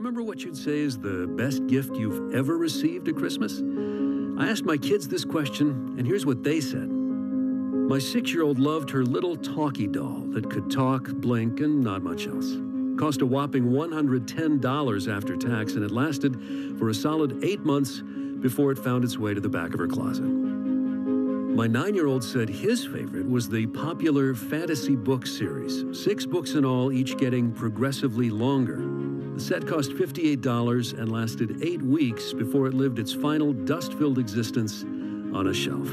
remember what you'd say is the best gift you've ever received at Christmas? I asked my kids this question, and here's what they said. My six year old loved her little talkie doll that could talk, blink, and not much else. Cost a whopping $110 after tax, and it lasted for a solid eight months before it found its way to the back of her closet. My nine year old said his favorite was the popular fantasy book series, six books in all, each getting progressively longer. The set cost $58 and lasted eight weeks before it lived its final dust filled existence on a shelf.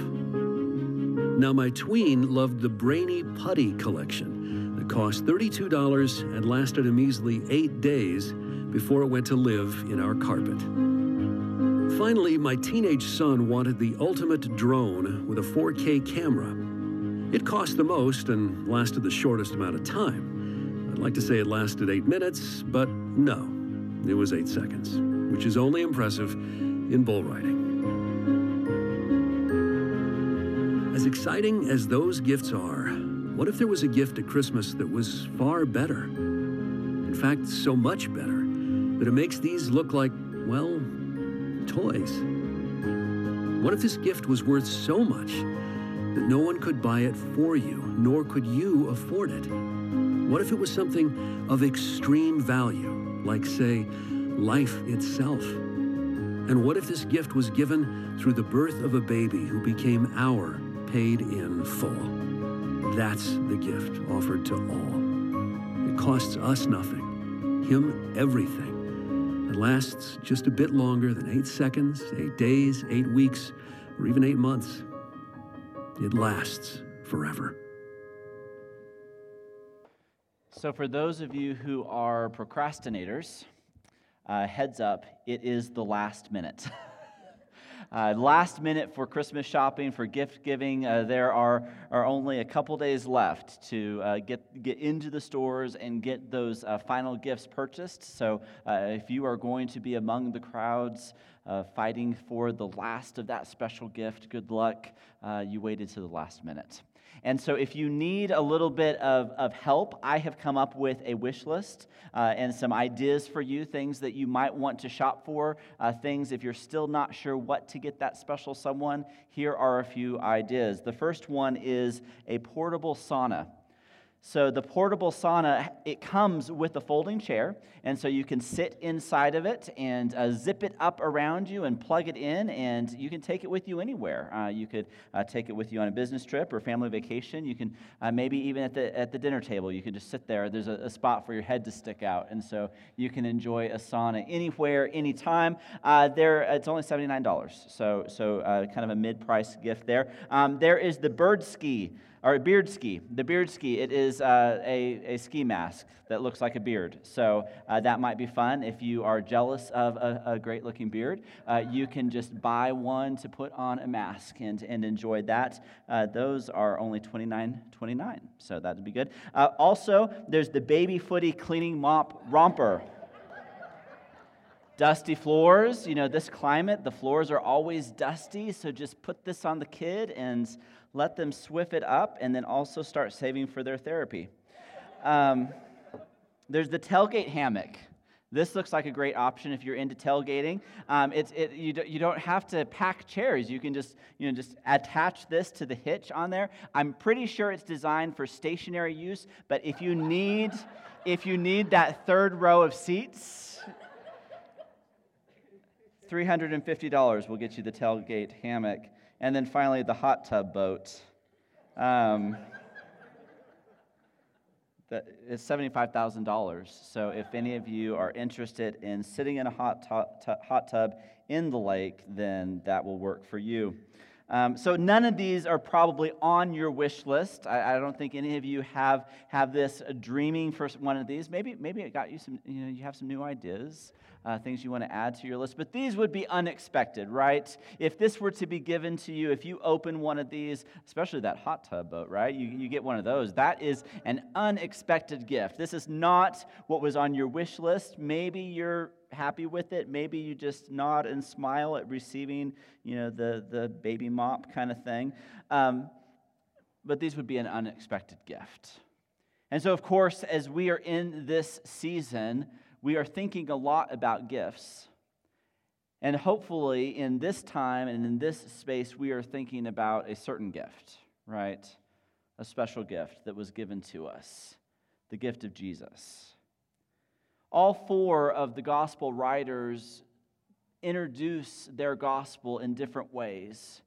Now, my tween loved the Brainy Putty collection that cost $32 and lasted a measly eight days before it went to live in our carpet. Finally, my teenage son wanted the ultimate drone with a 4K camera. It cost the most and lasted the shortest amount of time. I'd like to say it lasted eight minutes, but no, it was eight seconds, which is only impressive in bull riding. As exciting as those gifts are, what if there was a gift at Christmas that was far better? In fact, so much better that it makes these look like, well, toys. What if this gift was worth so much that no one could buy it for you, nor could you afford it? What if it was something of extreme value, like, say, life itself? And what if this gift was given through the birth of a baby who became our paid in full? That's the gift offered to all. It costs us nothing, Him everything. It lasts just a bit longer than eight seconds, eight days, eight weeks, or even eight months. It lasts forever. So, for those of you who are procrastinators, uh, heads up, it is the last minute. Uh, last minute for Christmas shopping, for gift giving. Uh, there are, are only a couple days left to uh, get, get into the stores and get those uh, final gifts purchased. So uh, if you are going to be among the crowds fighting for the last of that special gift, good luck. you waited to the last minute. And so, if you need a little bit of, of help, I have come up with a wish list uh, and some ideas for you, things that you might want to shop for, uh, things if you're still not sure what to get that special someone. Here are a few ideas. The first one is a portable sauna. So the portable sauna, it comes with a folding chair, and so you can sit inside of it and uh, zip it up around you and plug it in, and you can take it with you anywhere. Uh, you could uh, take it with you on a business trip or family vacation. You can uh, maybe even at the at the dinner table, you can just sit there. There's a, a, spot for your head to stick out, and so you can enjoy a sauna anywhere, anytime. Uh, there, it's only seventy nine dollars, so so uh, kind of a mid price gift there. Um, there is the bird ski or beard ski. The beard ski, it is uh, a, a ski mask that looks like a beard. So uh, that might be fun. If you are jealous of a, a great looking beard, uh, you can just buy one to put on a mask and, and enjoy that. Uh, those are only $29.29, so that'd be good. Uh, also, there's the baby footy cleaning mop romper dusty floors. You know, this climate, the floors are always dusty, so just put this on the kid and let them swift it up and then also start saving for their therapy. Um, there's the tailgate hammock. This looks like a great option if you're into tailgating. Um, it's, it, you, do, you don't have to pack chairs. You can just, you know, just attach this to the hitch on there. I'm pretty sure it's designed for stationary use, but if you need, if you need that third row of seats, $350 will get you the tailgate hammock. And then finally, the hot tub boat. Um, it's $75,000. So if any of you are interested in sitting in a hot, hot tub in the lake, then that will work for you. Um, so none of these are probably on your wish list. I, I, don't think any of you have have this dreaming for one of these. Maybe maybe it got you some. You know, you have some new ideas uh, things you want to add to your list. But these would be unexpected, right? If this were to be given to you, if you open one of these, especially that hot tub boat, right? You, you get one of those. That is an unexpected gift. This is not what was on your wish list. Maybe you're happy with it. Maybe you just nod and smile at receiving, you know, the, the baby mop kind of thing. Um, but these would be an unexpected gift. And so, of course, as we are in this season, we are thinking a lot about gifts. And hopefully, in this time and in this space, we are thinking about a certain gift, right? A special gift that was given to us the gift of Jesus. All four of the gospel writers introduce their gospel in different ways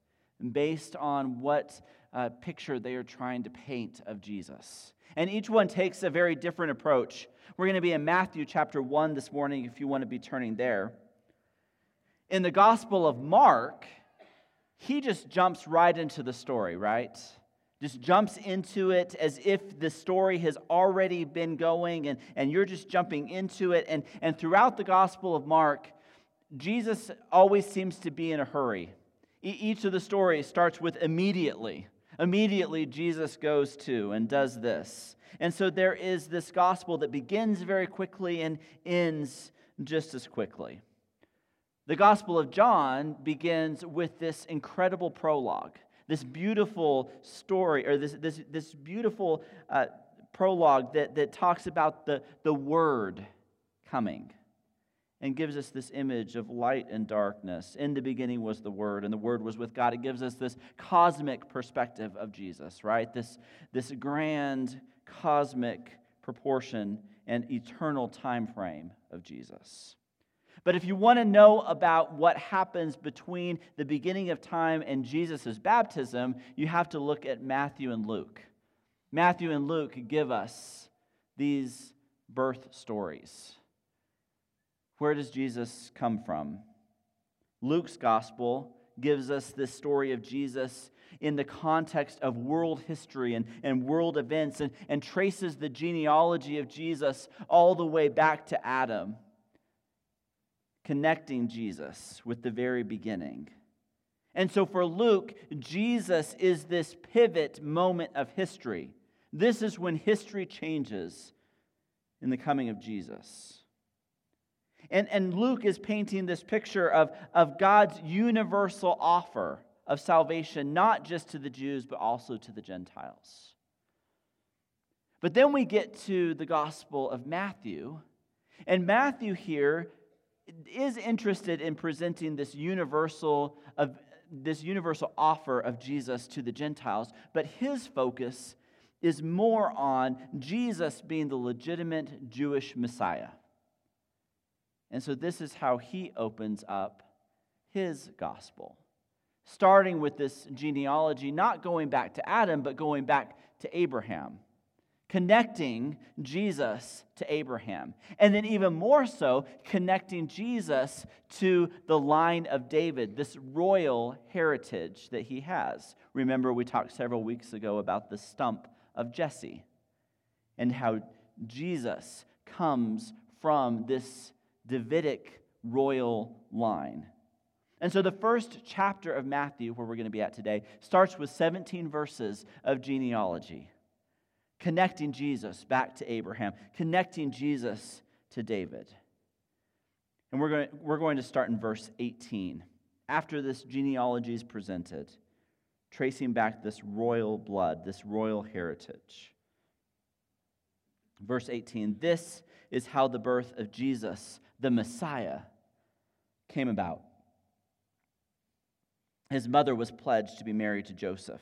based on what uh, picture they are trying to paint of Jesus. And each one takes a very different approach. We're going to be in Matthew chapter 1 this morning if you want to be turning there. In the Gospel of Mark, he just jumps right into the story, right? Just jumps into it as if the story has already been going and, and you're just jumping into it. And, and throughout the Gospel of Mark, Jesus always seems to be in a hurry. E- each of the stories starts with immediately. Immediately, Jesus goes to and does this. And so there is this gospel that begins very quickly and ends just as quickly. The Gospel of John begins with this incredible prologue, this beautiful story, or this, this, this beautiful uh, prologue that, that talks about the, the Word coming and gives us this image of light and darkness. In the beginning was the Word, and the Word was with God. It gives us this cosmic perspective of Jesus, right? This, this grand cosmic proportion and eternal time frame of Jesus. But if you want to know about what happens between the beginning of time and Jesus' baptism, you have to look at Matthew and Luke. Matthew and Luke give us these birth stories. Where does Jesus come from? Luke's gospel gives us this story of Jesus in the context of world history and, and world events and, and traces the genealogy of Jesus all the way back to Adam, connecting Jesus with the very beginning. And so for Luke, Jesus is this pivot moment of history. This is when history changes in the coming of Jesus. And, and Luke is painting this picture of, of God's universal offer of salvation, not just to the Jews, but also to the Gentiles. But then we get to the Gospel of Matthew, and Matthew here is interested in presenting this universal of this universal offer of Jesus to the Gentiles, but his focus is more on Jesus being the legitimate Jewish Messiah. And so this is how he opens up his gospel, starting with this genealogy, not going back to Adam, but going back to Abraham, connecting Jesus to Abraham. And then, even more so, connecting Jesus to the line of David, this royal heritage that he has. Remember, we talked several weeks ago about the stump of Jesse and how Jesus comes from this Davidic royal line. And so the first chapter of Matthew, where we're going to be at today, starts with 17 verses of genealogy, connecting Jesus back to Abraham, connecting Jesus to David. And we're going, we're going to start in verse 18. After this genealogy is presented, tracing back this royal blood, this royal heritage. Verse 18 This is how the birth of Jesus the Messiah came about. His mother was pledged to be married to Joseph.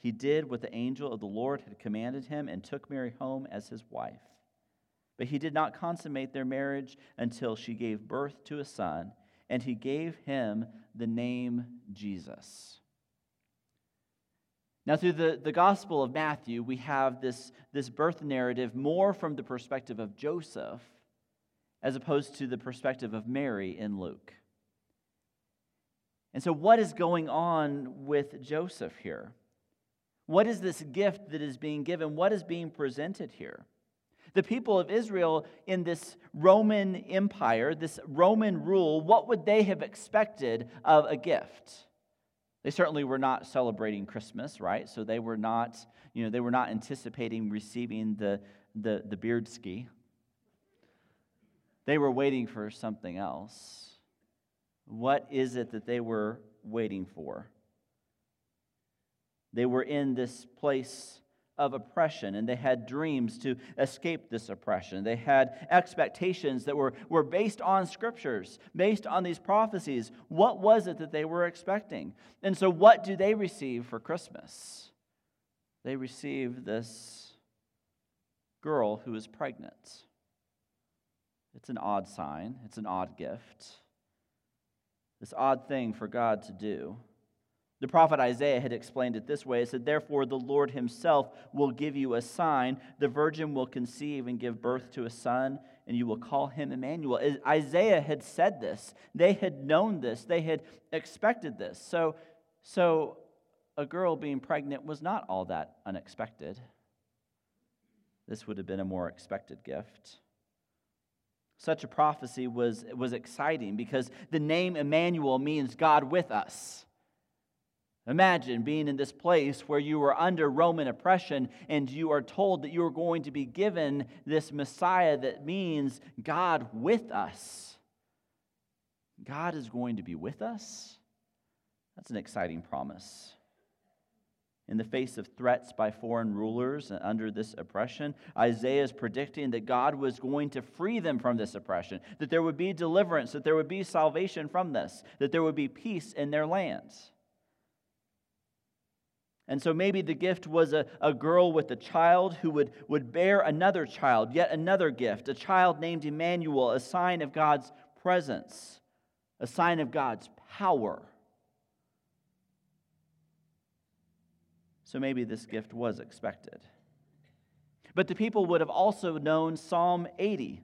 he did what the angel of the Lord had commanded him and took Mary home as his wife. But he did not consummate their marriage until she gave birth to a son, and he gave him the name Jesus. Now, through the, the Gospel of Matthew, we have this, this birth narrative more from the perspective of Joseph as opposed to the perspective of Mary in Luke. And so, what is going on with Joseph here? What is this gift that is being given? What is being presented here? The people of Israel in this Roman Empire, this Roman rule, what would they have expected of a gift? They certainly were not celebrating Christmas, right? So they were not, you know, they were not anticipating receiving the, the, the beard ski. They were waiting for something else. What is it that they were waiting for? They were in this place of oppression and they had dreams to escape this oppression. They had expectations that were, were based on scriptures, based on these prophecies. What was it that they were expecting? And so, what do they receive for Christmas? They receive this girl who is pregnant. It's an odd sign, it's an odd gift, this odd thing for God to do. The prophet Isaiah had explained it this way. It said, Therefore, the Lord himself will give you a sign. The virgin will conceive and give birth to a son, and you will call him Emmanuel. Isaiah had said this. They had known this. They had expected this. So, so a girl being pregnant was not all that unexpected. This would have been a more expected gift. Such a prophecy was, was exciting because the name Emmanuel means God with us. Imagine being in this place where you were under Roman oppression and you are told that you are going to be given this Messiah that means God with us. God is going to be with us? That's an exciting promise. In the face of threats by foreign rulers and under this oppression, Isaiah is predicting that God was going to free them from this oppression, that there would be deliverance, that there would be salvation from this, that there would be peace in their lands. And so maybe the gift was a, a girl with a child who would, would bear another child, yet another gift, a child named Emmanuel, a sign of God's presence, a sign of God's power. So maybe this gift was expected. But the people would have also known Psalm 80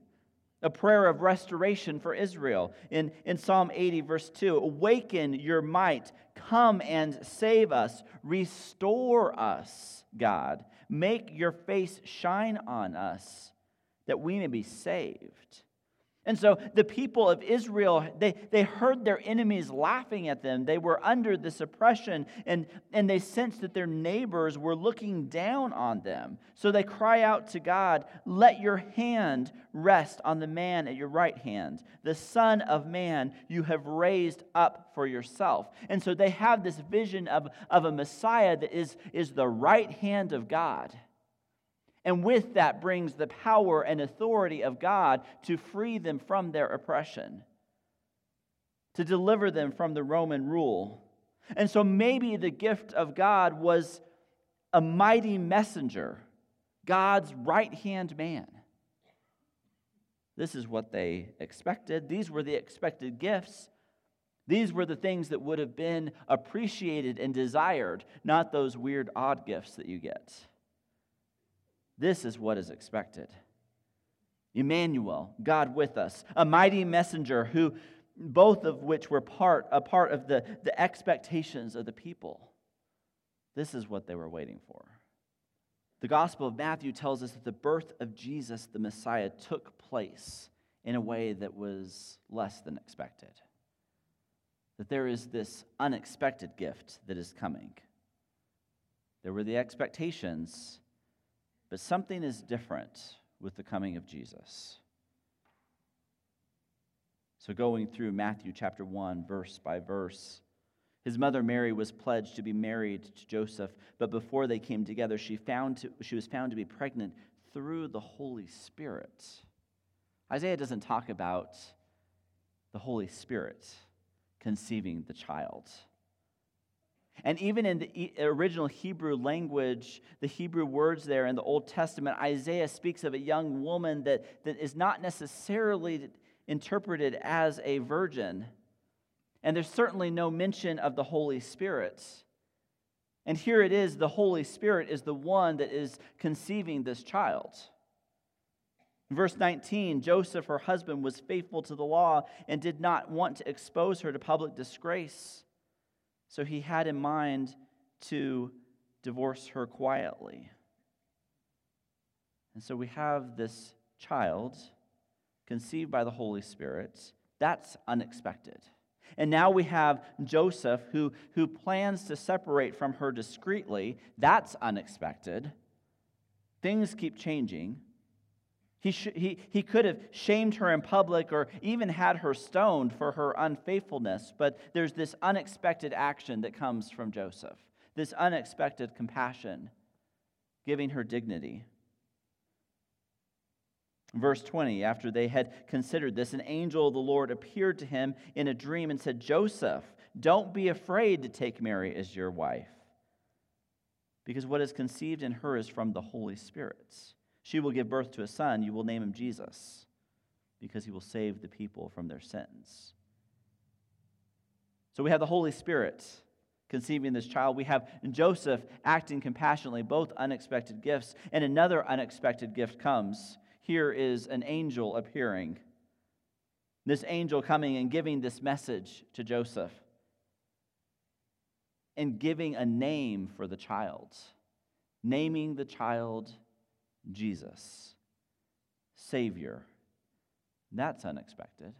a prayer of restoration for Israel. In, in Psalm 80, verse 2 Awaken your might, come and save us, restore us, God. Make your face shine on us, that we may be saved. And so the people of Israel, they, they heard their enemies laughing at them. They were under this oppression, and, and they sensed that their neighbors were looking down on them. So they cry out to God, Let your hand rest on the man at your right hand, the Son of Man you have raised up for yourself. And so they have this vision of, of a Messiah that is, is the right hand of God. And with that brings the power and authority of God to free them from their oppression, to deliver them from the Roman rule. And so maybe the gift of God was a mighty messenger, God's right hand man. This is what they expected. These were the expected gifts. These were the things that would have been appreciated and desired, not those weird, odd gifts that you get. This is what is expected. Emmanuel, God with us, a mighty messenger who both of which were part a part of the, the expectations of the people. This is what they were waiting for. The Gospel of Matthew tells us that the birth of Jesus, the Messiah, took place in a way that was less than expected. That there is this unexpected gift that is coming. There were the expectations, but something is different with the coming of Jesus. So, going through Matthew chapter 1, verse by verse, his mother Mary was pledged to be married to Joseph, but before they came together, she, found to, she was found to be pregnant through the Holy Spirit. Isaiah doesn't talk about the Holy Spirit conceiving the child. And even in the original Hebrew language, the Hebrew words there in the Old Testament, Isaiah speaks of a young woman that, that is not necessarily interpreted as a virgin. And there's certainly no mention of the Holy Spirit. And here it is the Holy Spirit is the one that is conceiving this child. verse 19, Joseph, her husband, was faithful to the law and did not want to expose her to public disgrace. So he had in mind to divorce her quietly. And so we have this child conceived by the Holy Spirit. That's unexpected. And now we have Joseph who, who plans to separate from her discreetly. That's unexpected. Things keep changing. He, sh- he, he could have shamed her in public or even had her stoned for her unfaithfulness, but there's this unexpected action that comes from Joseph, this unexpected compassion, giving her dignity. Verse 20, after they had considered this, an angel of the Lord appeared to him in a dream and said, Joseph, don't be afraid to take Mary as your wife, because what is conceived in her is from the Holy Spirit. She will give birth to a son. You will name him Jesus, because he will save the people from their sins. So we have the Holy Spirit conceiving this child. We have Joseph acting compassionately, both unexpected gifts. And another unexpected gift comes here is an angel appearing. This angel coming and giving this message to Joseph and giving a name for the child, naming the child Jesus, Savior. That's unexpected.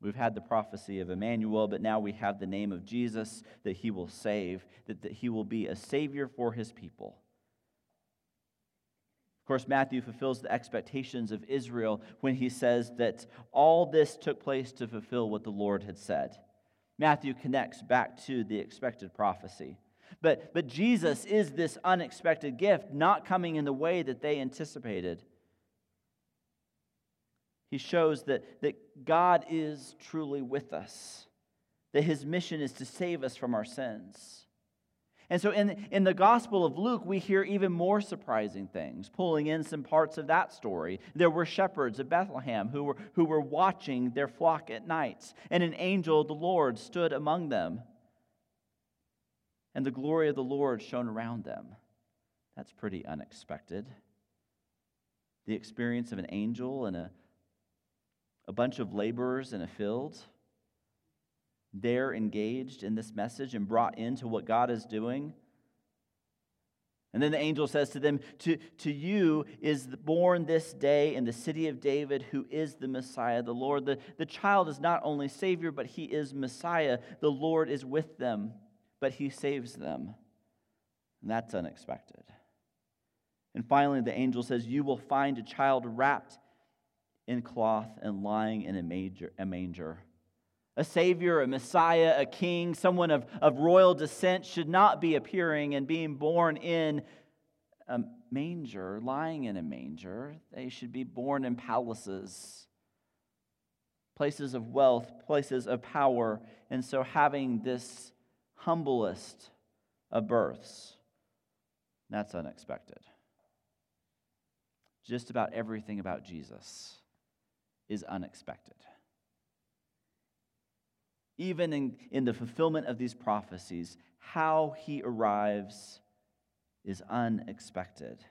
We've had the prophecy of Emmanuel, but now we have the name of Jesus that he will save, that, that he will be a Savior for his people. Of course, Matthew fulfills the expectations of Israel when he says that all this took place to fulfill what the Lord had said. Matthew connects back to the expected prophecy. But, but Jesus is this unexpected gift, not coming in the way that they anticipated. He shows that, that God is truly with us, that his mission is to save us from our sins. And so in, in the Gospel of Luke, we hear even more surprising things, pulling in some parts of that story. There were shepherds of Bethlehem who were, who were watching their flock at night, and an angel of the Lord stood among them, and the glory of the Lord shone around them. That's pretty unexpected. The experience of an angel and a, a bunch of laborers in a field they're engaged in this message and brought into what God is doing. And then the angel says to them, To, to you is born this day in the city of David, who is the Messiah, the Lord. The, the child is not only Savior, but he is Messiah. The Lord is with them, but he saves them. And that's unexpected. And finally, the angel says, You will find a child wrapped in cloth and lying in a, major, a manger. A savior, a messiah, a king, someone of, of royal descent should not be appearing and being born in a manger, lying in a manger. They should be born in palaces, places of wealth, places of power. And so, having this humblest of births, that's unexpected. Just about everything about Jesus is unexpected even in, in the fulfillment of these prophecies, how he arrives is unexpected.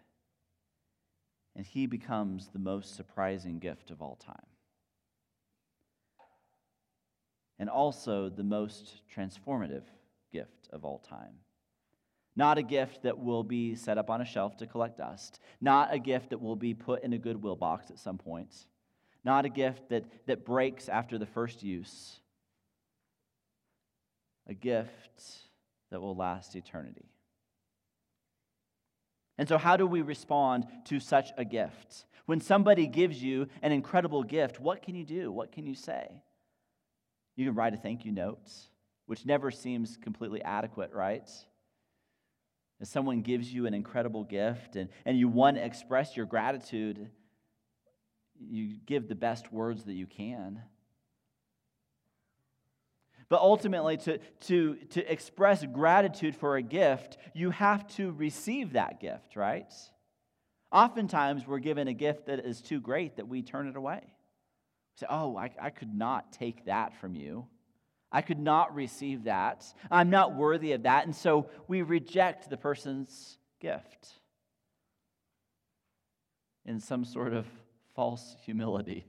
And he becomes the most surprising gift of all time. And also the most transformative of all time. Not a gift that will be set up on a shelf to collect dust. Not a gift that will be put in a Goodwill box at some point. Not a gift that, that breaks after the first use a gift that will last eternity. And so, how do we respond to such a gift? When somebody gives you an incredible gift, what can you do? What can you say? You can write a thank you note, which never seems completely adequate, right? If someone gives you an incredible gift and, and you want to express your gratitude, you give the best words that you can. But ultimately, to, to, to express gratitude for a gift, you have to receive that gift, right? Oftentimes, we're given a gift that is too great that we turn it away. We say, Oh, I, I could not take that from you. I could not receive that. I'm not worthy of that. And so we reject the person's gift in some sort of false humility.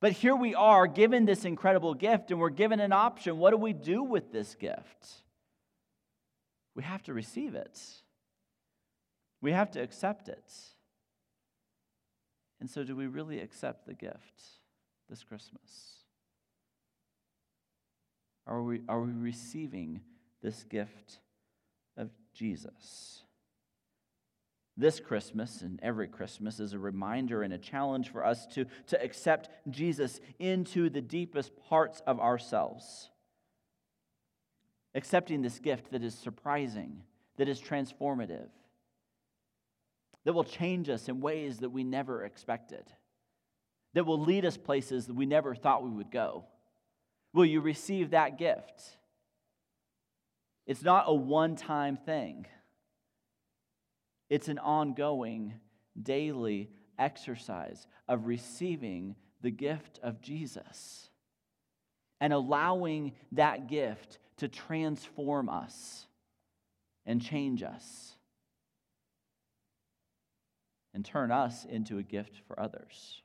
But here we are given this incredible gift, and we're given an option. What do we do with this gift? We have to receive it, we have to accept it. And so, do we really accept the gift this Christmas? Are we, are we receiving this gift of Jesus? This Christmas and every Christmas is a reminder and a challenge for us to, to accept Jesus into the deepest parts of ourselves. Accepting this gift that is surprising, that is transformative, that will change us in ways that we never expected, that will lead us places that we never thought we would go. Will you receive that gift? It's not a one time thing. It's an ongoing, daily exercise of receiving the gift of Jesus and allowing that gift to transform us and change us and turn us into a gift for others.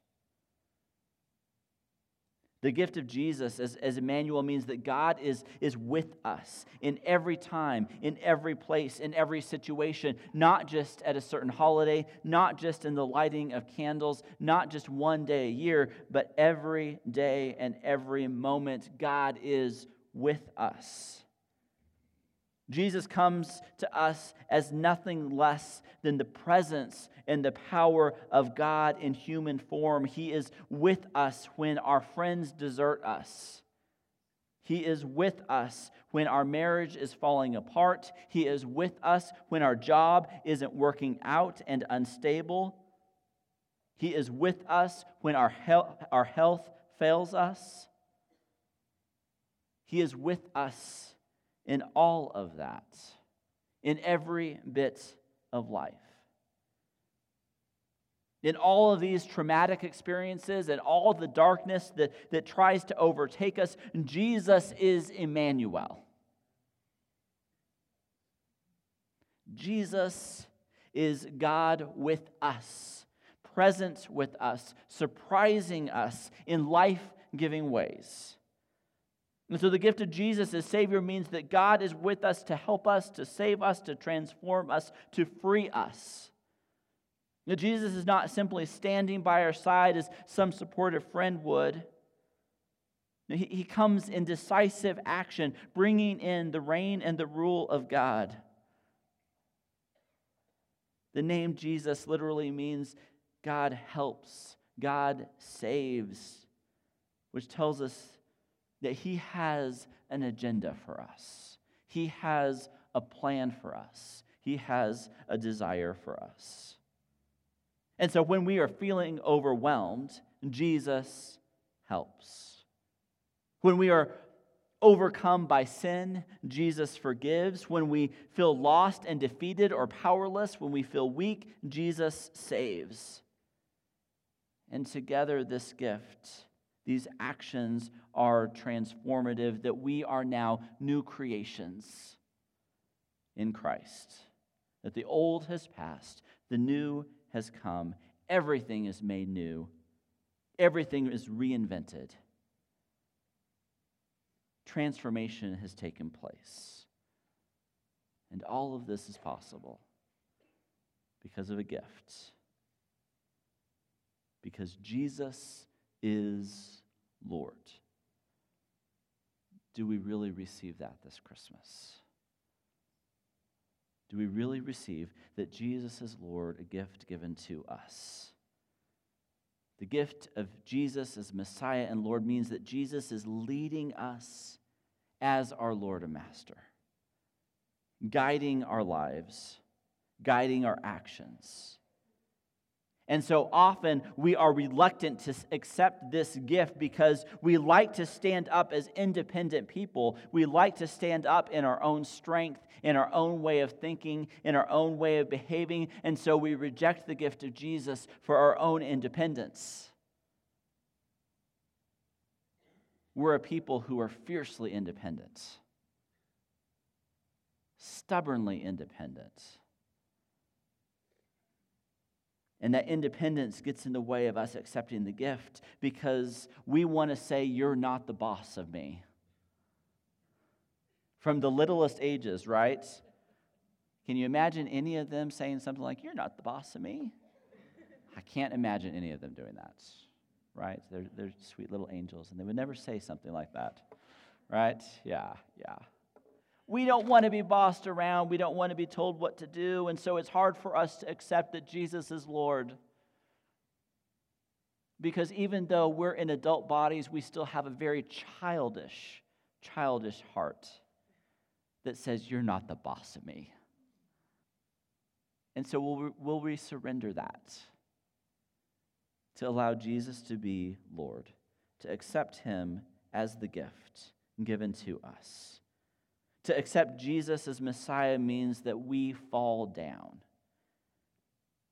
The gift of Jesus as, as Emmanuel means that God is, is with us in every time, in every place, in every situation, not just at a certain holiday, not just in the lighting of candles, not just one day a year, but every day and every moment, God is with us. Jesus comes to us as nothing less than the presence and the power of God in human form. He is with us when our friends desert us. He is with us when our marriage is falling apart. He is with us when our job isn't working out and unstable. He is with us when our health, our health fails us. He is with us in all of that, in every bit of life. In all of these traumatic experiences and all the darkness that, that tries to overtake us, Jesus is Emmanuel. Jesus is God with us, present with us, surprising us in life giving ways. And so the gift of Jesus as Savior means that God is with us to help us, to save us, to transform us, to free us. Now, Jesus is not simply standing by our side as some supportive friend would. He, he comes in decisive action, bringing in the reign and the rule of God. The name Jesus literally means God helps, God saves, which tells us that He has an agenda for us, He has a plan for us, He has a desire for us. And so when we are feeling overwhelmed, Jesus helps. When we are overcome by sin, Jesus forgives. When we feel lost and defeated or powerless, when we feel weak, Jesus saves. And together, this gift these actions are transformative, that we are now new creations in Christ. That the old has passed, the new has come, everything is made new, everything is reinvented. Transformation has taken place. And all of this is possible because of a gift. Because Jesus is Lord. Do we really receive that this Christmas? Do we really receive that Jesus is Lord, a gift given to us? The gift of Jesus as Messiah and Lord means that Jesus is leading us as our Lord and Master, guiding our lives, guiding our actions And so often we are reluctant to accept this gift because we like to stand up as independent people. We like to stand up in our own strength, in our own way of thinking, in our own way of behaving. And so we reject the gift of Jesus for our own independence. We're a people who are fiercely independent, stubbornly independent. And that independence gets in the way of us accepting the gift because we want to say, You're not the boss of me. From the littlest ages, right? Can you imagine any of them saying something like, You're not the boss of me? I can't imagine any of them doing that, right? They're, they're sweet little angels, and they would never say something like that, right? Yeah, yeah. We don't want to be bossed around. We don't want to be told what to do. And so it's hard for us to accept that Jesus is Lord. Because even though we're in adult bodies, we still have a very childish, childish heart that says, You're not the boss of me. And so will, will we surrender that to allow Jesus to be Lord, to accept Him as the gift given to us? To accept Jesus as Messiah means that we fall down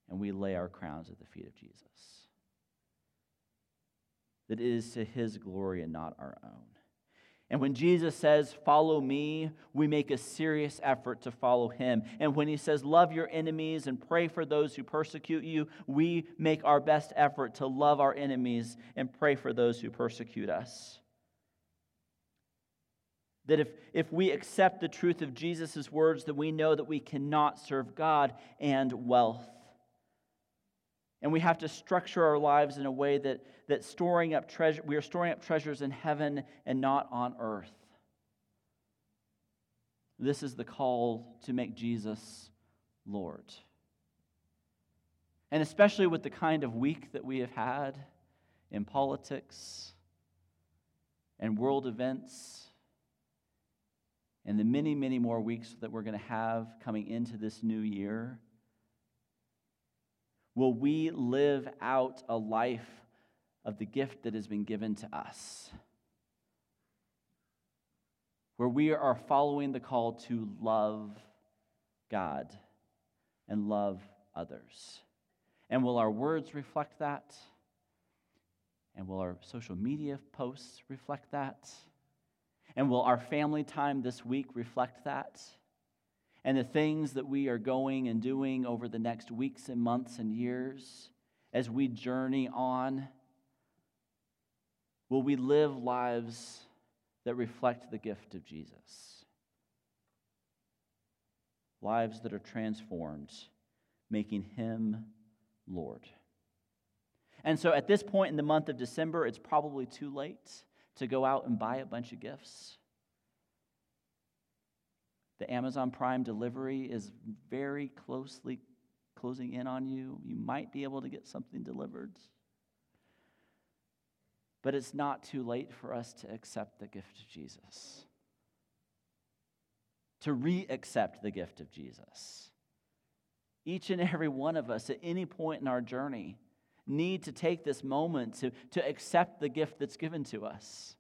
and we lay our crowns at the feet of Jesus. That it is to his glory and not our own. And when Jesus says, Follow me, we make a serious effort to follow him. And when he says, Love your enemies and pray for those who persecute you, we make our best effort to love our enemies and pray for those who persecute us. That if, if we accept the truth of Jesus' words, that we know that we cannot serve God and wealth. And we have to structure our lives in a way that, that storing up treasure, we are storing up treasures in heaven and not on earth. This is the call to make Jesus Lord. And especially with the kind of week that we have had in politics and world events and the many, many more weeks that we're going to have coming into this new year? Will we live out a life of the gift that has been given to us? Where we are following the call to love God and love others. And will our words reflect that? And will our social media posts reflect that? And will our family time this week reflect that? And the things that we are going and doing over the next weeks and months and years as we journey on? Will we live lives that reflect the gift of Jesus? Lives that are transformed, making Him Lord. And so at this point in the month of December, it's probably too late to go out and buy a bunch of gifts. The Amazon Prime delivery is very closely closing in on you. You might be able to get something delivered. But it's not too late for us to accept the gift of Jesus, to re accept the gift of Jesus. Each and every one of us, at any point in our journey, need to take this moment to, to accept the gift that's given to us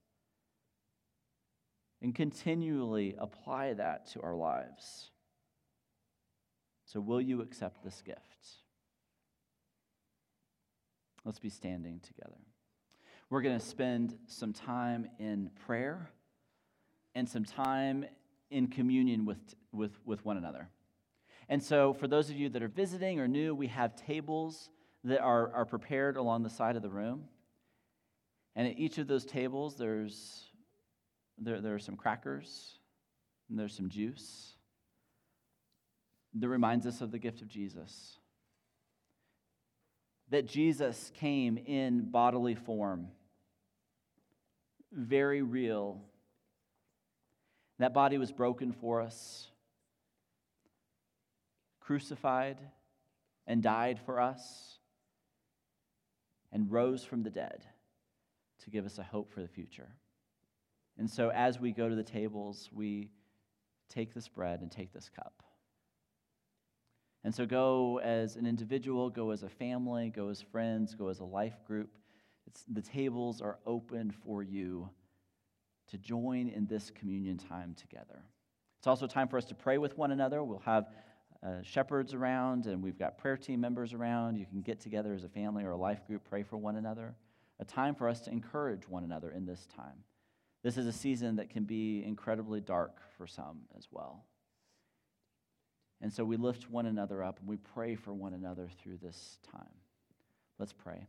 and continually apply that to our lives. So, will you accept this gift? Let's be standing together. We're going to spend some time in prayer and some time in communion with, with, with one another. And so, for those of you that are visiting or new, we have tables that are, are prepared along the side of the room. And at each of those tables, there's there, there are some crackers, and there's some juice that reminds us of the gift of Jesus. That Jesus came in bodily form, very real. That body was broken for us, crucified, and died for us and rose from the dead to give us a hope for the future. And so as we go to the tables, we take this bread and take this cup. And so go as an individual, go as a family, go as friends, go as a life group. It's, the tables are open for you to join in this communion time together. It's also time for us to pray with one another. We'll have uh, shepherds around, and we've got prayer team members around. You can get together as a family or a life group, pray for one another. A time for us to encourage one another in this time. This is a season that can be incredibly dark for some as well. And so we lift one another up and we pray for one another through this time. Let's pray.